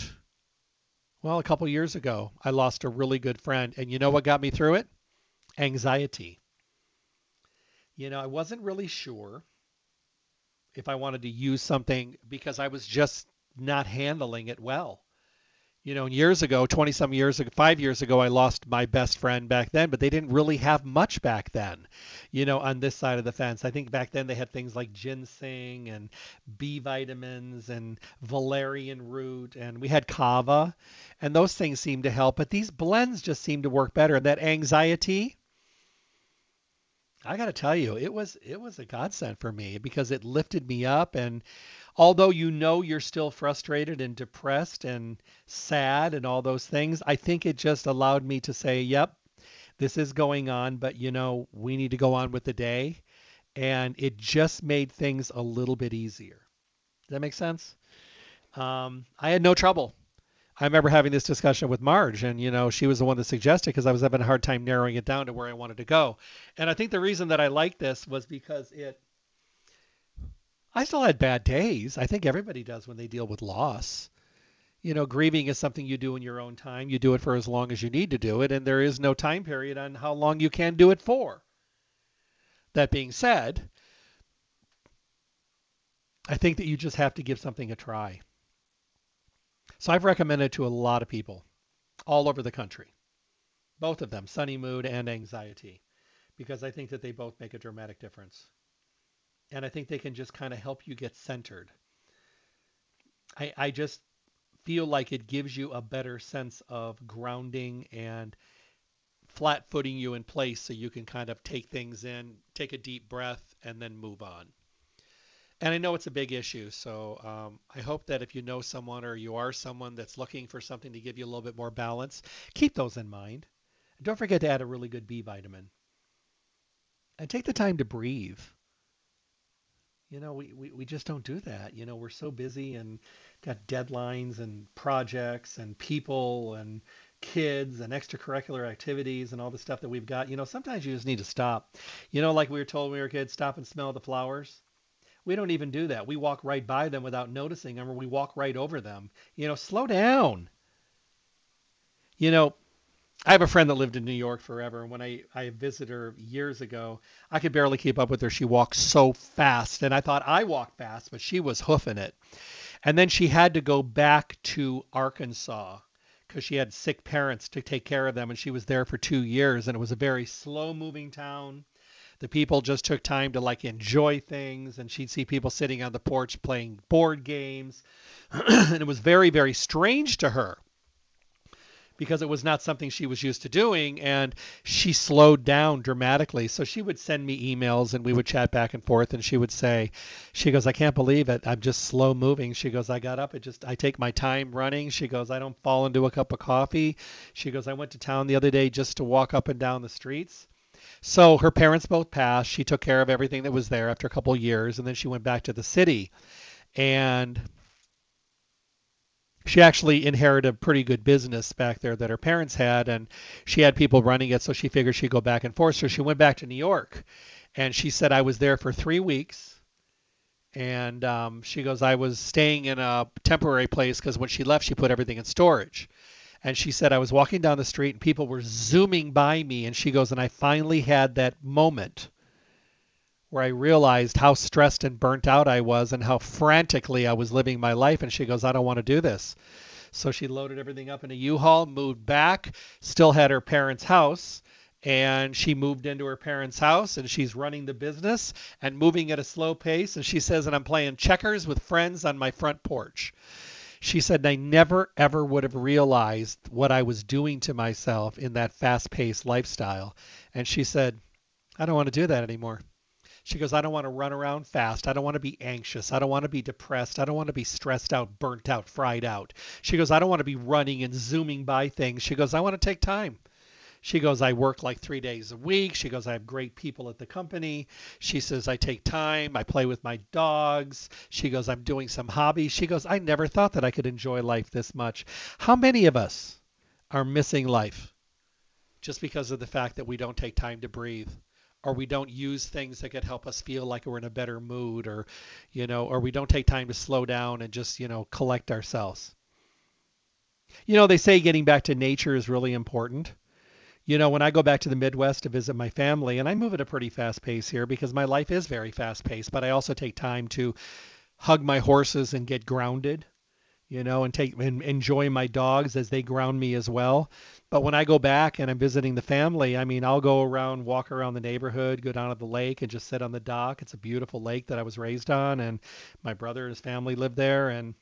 well a couple years ago i lost a really good friend. And you know what got me through it? Anxiety. You know i wasn't really sure if I wanted to use something because I was just not handling it well. You know, years ago, 20 some years ago, five years ago, I lost my best friend back then, but they didn't really have much back then, you know, on this side of the fence. I think back then they had things like ginseng and B vitamins and valerian root, and we had kava, and those things seemed to help. But these blends just seemed to work better. And that anxiety, I got to tell you, it was it was a godsend for me because it lifted me up and although you know you're still frustrated and depressed and sad and all those things, I think it just allowed me to say, "Yep, this is going on, but you know, we need to go on with the day." And it just made things a little bit easier. Does that make sense? Um, I had no trouble I remember having this discussion with Marge, and you know, she was the one that suggested because I was having a hard time narrowing it down to where I wanted to go. And I think the reason that I liked this was because it. I still had bad days. I think everybody does when they deal with loss. You know, grieving is something you do in your own time. You do it for as long as you need to do it, and there is no time period on how long you can do it for. That being said, I think that you just have to give something a try. So I've recommended to a lot of people all over the country, both of them, Sunny Mood and Anxiety, because I think that they both make a dramatic difference. And I think they can just kind of help you get centered. I, I just feel like it gives you a better sense of grounding and flat footing you in place so you can kind of take things in, take a deep breath, and then move on. And I know it's a big issue, so um, I hope that if you know someone or you are someone that's looking for something to give you a little bit more balance, keep those in mind. Don't forget to add a really good B vitamin. And take the time to breathe. You know, we, we, we just don't do that. You know, we're so busy and got deadlines and projects and people and kids and extracurricular activities and all the stuff that we've got. You know, sometimes you just need to stop. You know, like we were told when we were kids, stop and smell the flowers. We don't even do that. We walk right by them without noticing them or we walk right over them. You know, slow down. You know, I have a friend that lived in New York forever, and when I, I visited her years ago, I could barely keep up with her. She walked so fast, and I thought I walked fast, but she was hoofing it. And then she had to go back to Arkansas because she had sick parents to take care of them, and she was there for two years, and it was a very slow moving town. The people just took time to like enjoy things, and she'd see people sitting on the porch playing board games, and it was very, very strange to her because it was not something she was used to doing and she slowed down dramatically. So she would send me emails and we would chat back and forth and she would say she goes i can't believe it. I'm just slow moving. She goes i got up. I just i take my time running. She goes i don't fall into a cup of coffee. She goes i went to town the other day just to walk up and down the streets so her parents both passed she took care of everything that was there after a couple years and then she went back to the city and she actually inherited a pretty good business back there that her parents had, and she had people running it, so she figured she'd go back and forth. So she went back to New York, and she said, I was there for three weeks. And um, she goes, I was staying in a temporary place because when she left, she put everything in storage. And she said, I was walking down the street and people were zooming by me. And she goes, and I finally had that moment where I realized how stressed and burnt out I was and how frantically I was living my life. And she goes, I don't want to do this. So she loaded everything up in a U-Haul, moved back, still had her parents' house, and she moved into her parents' house and she's running the business and moving at a slow pace. And she says, and I'm playing checkers with friends on my front porch. She said, I never ever would have realized what I was doing to myself in that fast paced lifestyle. And she said, I don't want to do that anymore. She goes, I don't want to run around fast. I don't want to be anxious. I don't want to be depressed. I don't want to be stressed out, burnt out, fried out. She goes, I don't want to be running and zooming by things. She goes, I want to take time. She goes, I work like three days a week. She goes, I have great people at the company. She says, I take time. I play with my dogs. She goes, I'm doing some hobbies. She goes, I never thought that I could enjoy life this much. How many of us are missing life just because of the fact that we don't take time to breathe? or we don't use things that could help us feel like we're in a better mood or you know or we don't take time to slow down and just you know collect ourselves you know they say getting back to nature is really important you know when i go back to the midwest to visit my family and i move at a pretty fast pace here because my life is very fast paced but i also take time to hug my horses and get grounded you know, and take and enjoy my dogs as they ground me as well. But when I go back and I'm visiting the family, I mean, I'll go around, walk around the neighborhood, go down to the lake and just sit on the dock. It's a beautiful lake that I was raised on and my brother and his family live there and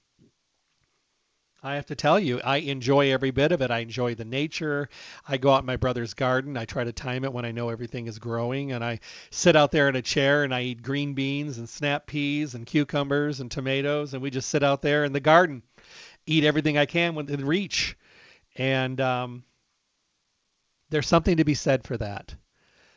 I have to tell you, I enjoy every bit of it. I enjoy the nature. I go out in my brother's garden. I try to time it when I know everything is growing. And I sit out there in a chair and I eat green beans and snap peas and cucumbers and tomatoes. And we just sit out there in the garden eat everything I can within reach. And um, there's something to be said for that.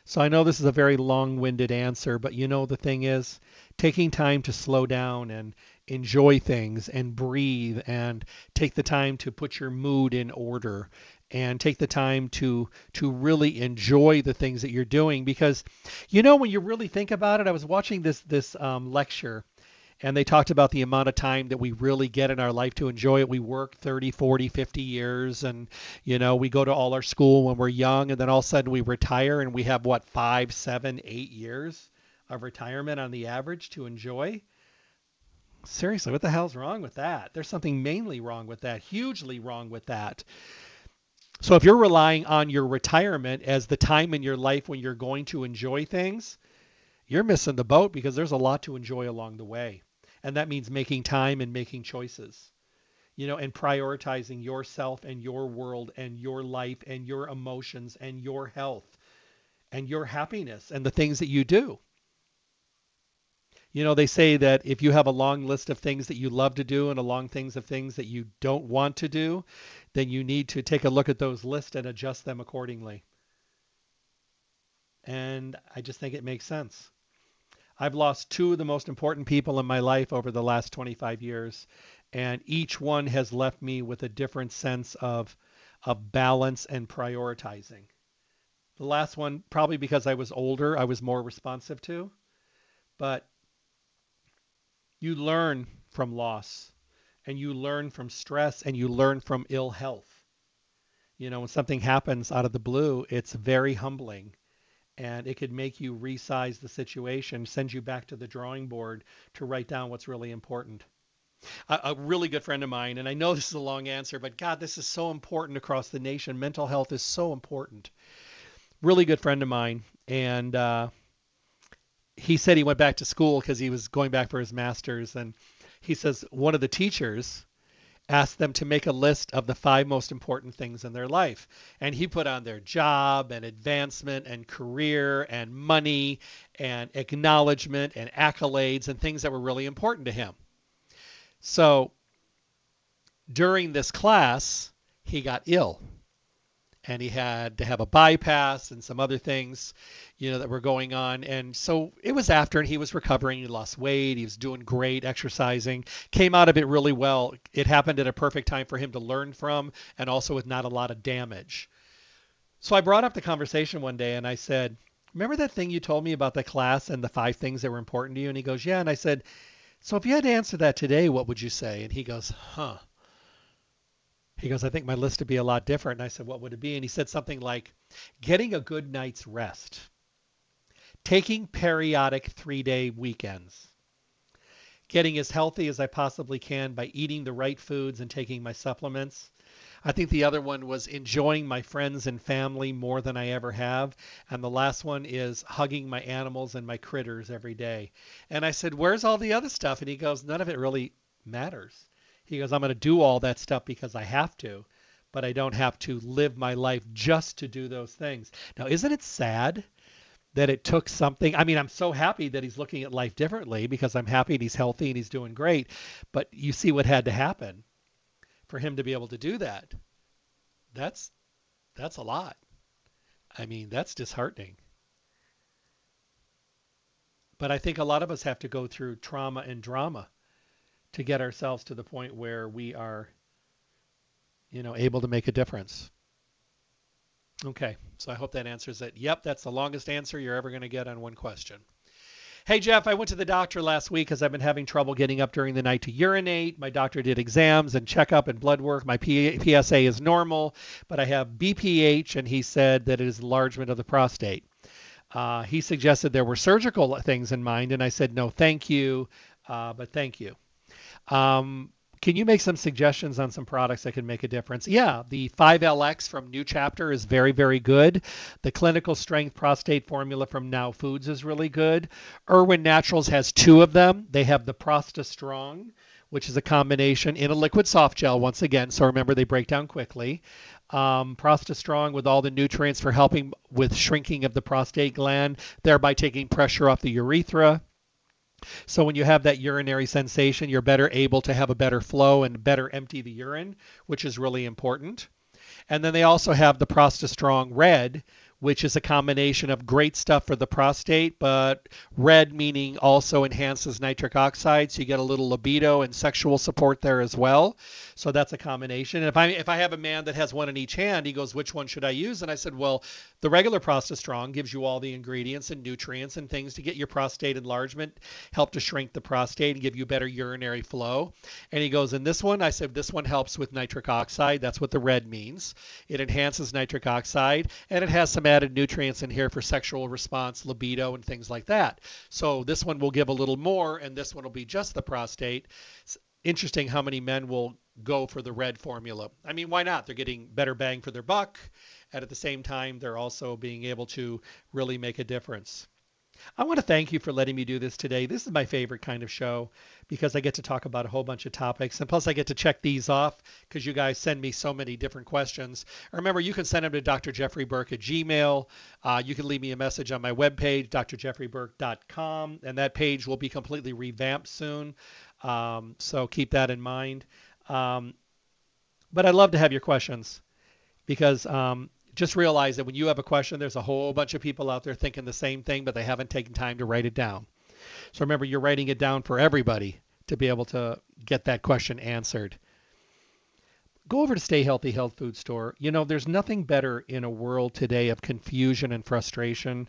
So I know this is a very long-winded answer, but you know the thing is taking time to slow down and enjoy things and breathe and take the time to put your mood in order and take the time to to really enjoy the things that you're doing because you know when you really think about it I was watching this this um, lecture and they talked about the amount of time that we really get in our life to enjoy it. We work 30, 40, 50 years and you know, we go to all our school when we're young and then all of a sudden we retire and we have what, five, seven, eight years of retirement on the average to enjoy. Seriously, what the hell's wrong with that? There's something mainly wrong with that, hugely wrong with that. So if you're relying on your retirement as the time in your life when you're going to enjoy things, you're missing the boat because there's a lot to enjoy along the way. And that means making time and making choices. You know, and prioritizing yourself and your world and your life and your emotions and your health and your happiness and the things that you do. You know, they say that if you have a long list of things that you love to do and a long things of things that you don't want to do, then you need to take a look at those lists and adjust them accordingly. And I just think it makes sense. I've lost two of the most important people in my life over the last 25 years, and each one has left me with a different sense of of balance and prioritizing. The last one, probably because I was older, I was more responsive to, but you learn from loss and you learn from stress and you learn from ill health. You know, when something happens out of the blue, it's very humbling and it could make you resize the situation, send you back to the drawing board to write down what's really important. A, really good friend of mine, and I know this is a long answer, but God, this is so important across the nation. Mental health is so important. Really good friend of mine, and uh, he said he went back to school because he was going back for his master's, and he says one of the teachers asked them to make a list of the five most important things in their life. And he put on their job and advancement and career and money and acknowledgement and accolades and things that were really important to him. So during this class, he got ill and he had to have a bypass and some other things, you know, that were going on. And so it was after, and he was recovering. He lost weight. He was doing great, exercising. Came out of it really well. It happened at a perfect time for him to learn from, and also with not a lot of damage. So I brought up the conversation one day, and I said, "Remember that thing you told me about the class and the five things that were important to you?" And he goes, "Yeah." And I said, "So if you had to answer that today, what would you say?" And he goes, "Huh." He goes, I think my list would be a lot different. And I said, What would it be? And he said something like getting a good night's rest, taking periodic three day weekends, getting as healthy as I possibly can by eating the right foods and taking my supplements. I think the other one was enjoying my friends and family more than I ever have. And the last one is hugging my animals and my critters every day. And I said, Where's all the other stuff? And he goes, None of it really matters. He goes, I'm going to do all that stuff because I have to, but I don't have to live my life just to do those things. Now, isn't it sad that it took something? I mean, I'm so happy that he's looking at life differently because I'm happy and he's healthy and he's doing great. But you see what had to happen for him to be able to do that. That's that's a lot. I mean, that's disheartening. But I think a lot of us have to go through trauma and drama to get ourselves to the point where we are, you know, able to make a difference. Okay, so I hope that answers it. Yep, that's the longest answer you're ever going to get on one question. Hey, Jeff, I went to the doctor last week because I've been having trouble getting up during the night to urinate. My doctor did exams and checkup and blood work. My P- PSA is normal, but I have BPH, and he said that it is enlargement of the prostate. Uh, he suggested there were surgical things in mind, and I said, no, thank you, uh, but thank you. Um, can you make some suggestions on some products that can make a difference? Yeah, the 5LX from New Chapter is very, very good. The clinical strength prostate formula from Now Foods is really good. Irwin Naturals has two of them. They have the Prosta Strong, which is a combination in a liquid soft gel once again. So remember, they break down quickly. Um, Prosta Strong with all the nutrients for helping with shrinking of the prostate gland, thereby taking pressure off the urethra. So when you have that urinary sensation, you're better able to have a better flow and better empty the urine, which is really important. And then they also have the ProstaStrong Red, which is a combination of great stuff for the prostate, but red meaning also enhances nitric oxide, so you get a little libido and sexual support there as well. So that's a combination. And if I if I have a man that has one in each hand, he goes, "Which one should I use?" And I said, "Well, the regular ProstaStrong gives you all the ingredients and nutrients and things to get your prostate enlargement, help to shrink the prostate and give you better urinary flow." And he goes, "In this one, I said this one helps with nitric oxide. That's what the red means. It enhances nitric oxide and it has some added nutrients in here for sexual response, libido, and things like that. So this one will give a little more, and this one will be just the prostate. It's interesting how many men will go for the red formula. I mean, why not? They're getting better bang for their buck, and at the same time, they're also being able to really make a difference. I want to thank you for letting me do this today. This is my favorite kind of show because I get to talk about a whole bunch of topics. And plus, I get to check these off because you guys send me so many different questions. Remember, you can send them to Dr. Jeffrey Burke at Gmail. Uh, you can leave me a message on my webpage, drjeffreyburke.com, and that page will be completely revamped soon. Um, so keep that in mind. Um, but I'd love to have your questions because um, just realize that when you have a question, there's a whole bunch of people out there thinking the same thing, but they haven't taken time to write it down. So remember, you're writing it down for everybody to be able to get that question answered. Go over to Stay Healthy Health Food Store. You know, there's nothing better in a world today of confusion and frustration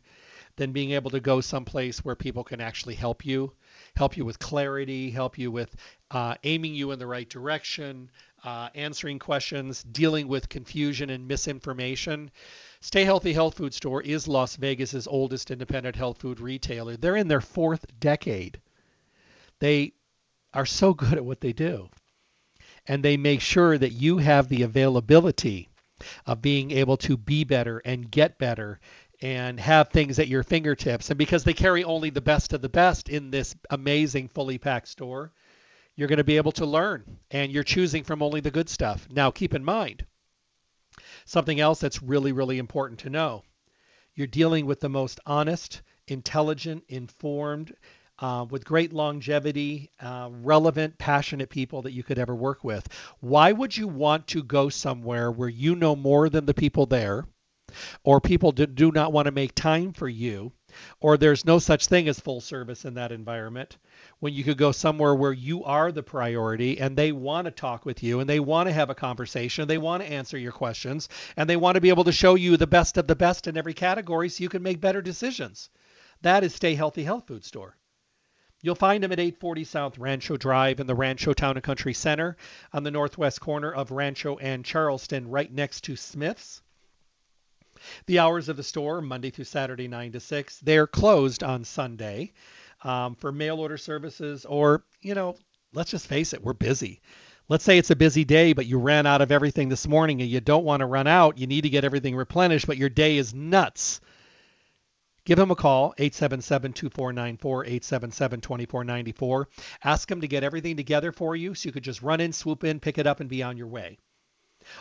than being able to go someplace where people can actually help you, help you with clarity, help you with uh, aiming you in the right direction, uh, answering questions, dealing with confusion and misinformation. Stay Healthy Health Food Store is Las Vegas's oldest independent health food retailer. They're in their fourth decade. They are so good at what they do. And they make sure that you have the availability of being able to be better and get better and have things at your fingertips. And because they carry only the best of the best in this amazing fully packed store, you're going to be able to learn and you're choosing from only the good stuff. Now, keep in mind something else that's really, really important to know. You're dealing with the most honest, intelligent, informed, uh, with great longevity, uh, relevant, passionate people that you could ever work with. Why would you want to go somewhere where you know more than the people there, or people do, do not want to make time for you, or there's no such thing as full service in that environment? when you could go somewhere where you are the priority and they want to talk with you and they want to have a conversation, they want to answer your questions, and they want to be able to show you the best of the best in every category so you can make better decisions. That is Stay Healthy Health Food Store. You'll find them at 840 South Rancho Drive in the Rancho Town and Country Center on the northwest corner of Rancho and Charleston, right next to Smith's. The hours of the store, Monday through Saturday, 9 to 6. They're closed on Sunday um, for mail order services, or, you know, let's just face it, we're busy. Let's say it's a busy day, but you ran out of everything this morning and you don't want to run out. You need to get everything replenished, but your day is nuts. Give them a call, 877 2494, 877 2494. Ask them to get everything together for you so you could just run in, swoop in, pick it up, and be on your way.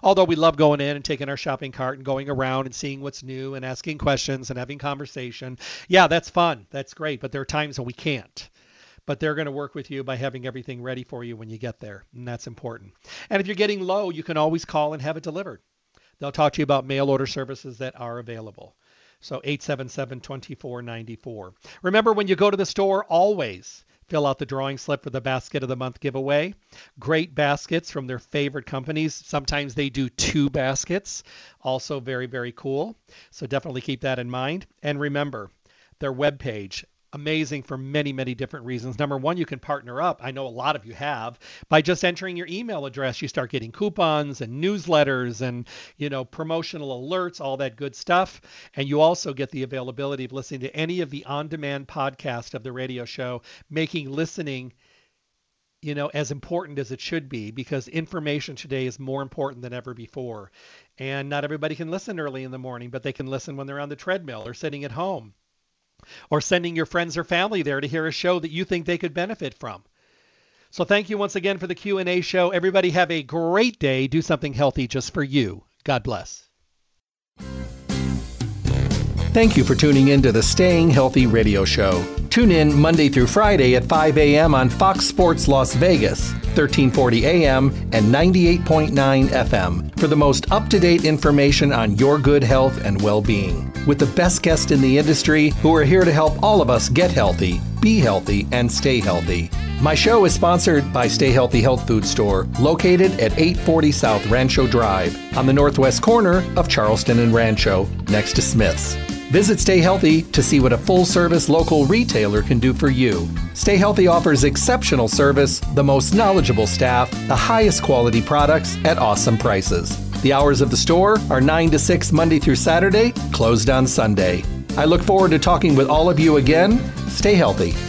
Although we love going in and taking our shopping cart and going around and seeing what's new and asking questions and having conversation. Yeah, that's fun. That's great. But there are times when we can't. But they're going to work with you by having everything ready for you when you get there. And that's important. And if you're getting low, you can always call and have it delivered. They'll talk to you about mail order services that are available. So 877 2494. Remember, when you go to the store, always fill out the drawing slip for the basket of the month giveaway. Great baskets from their favorite companies. Sometimes they do two baskets. Also very, very cool. So definitely keep that in mind. And remember, their webpage, amazing for many, many different reasons. Number one, you can partner up. I know a lot of you have by just entering your email address. You start getting coupons and newsletters and you know promotional alerts, all that good stuff. And you also get the availability of listening to any of the on-demand podcast of the radio show, making listening you know as important as it should be because information today is more important than ever before and not everybody can listen early in the morning but they can listen when they're on the treadmill or sitting at home or sending your friends or family there to hear a show that you think they could benefit from. So thank you once again for the Q&A show. Everybody have a great day. Do something healthy just for you. God bless. Thank you for tuning in to the Staying Healthy Radio Show. Tune in Monday through Friday at 5 a.m. on Fox Sports Las Vegas, 1340 a.m. and 98.9 FM for the most up to date information on your good health and well being. With the best guests in the industry who are here to help all of us get healthy, be healthy, and stay healthy. My show is sponsored by Stay Healthy Health Food Store, located at 840 South Rancho Drive on the northwest corner of Charleston and Rancho, next to Smith's. Visit Stay Healthy to see what a full service local retailer can do for you. Stay Healthy offers exceptional service, the most knowledgeable staff, the highest quality products at awesome prices. The hours of the store are 9 to 6 Monday through Saturday, closed on Sunday. I look forward to talking with all of you again. Stay healthy.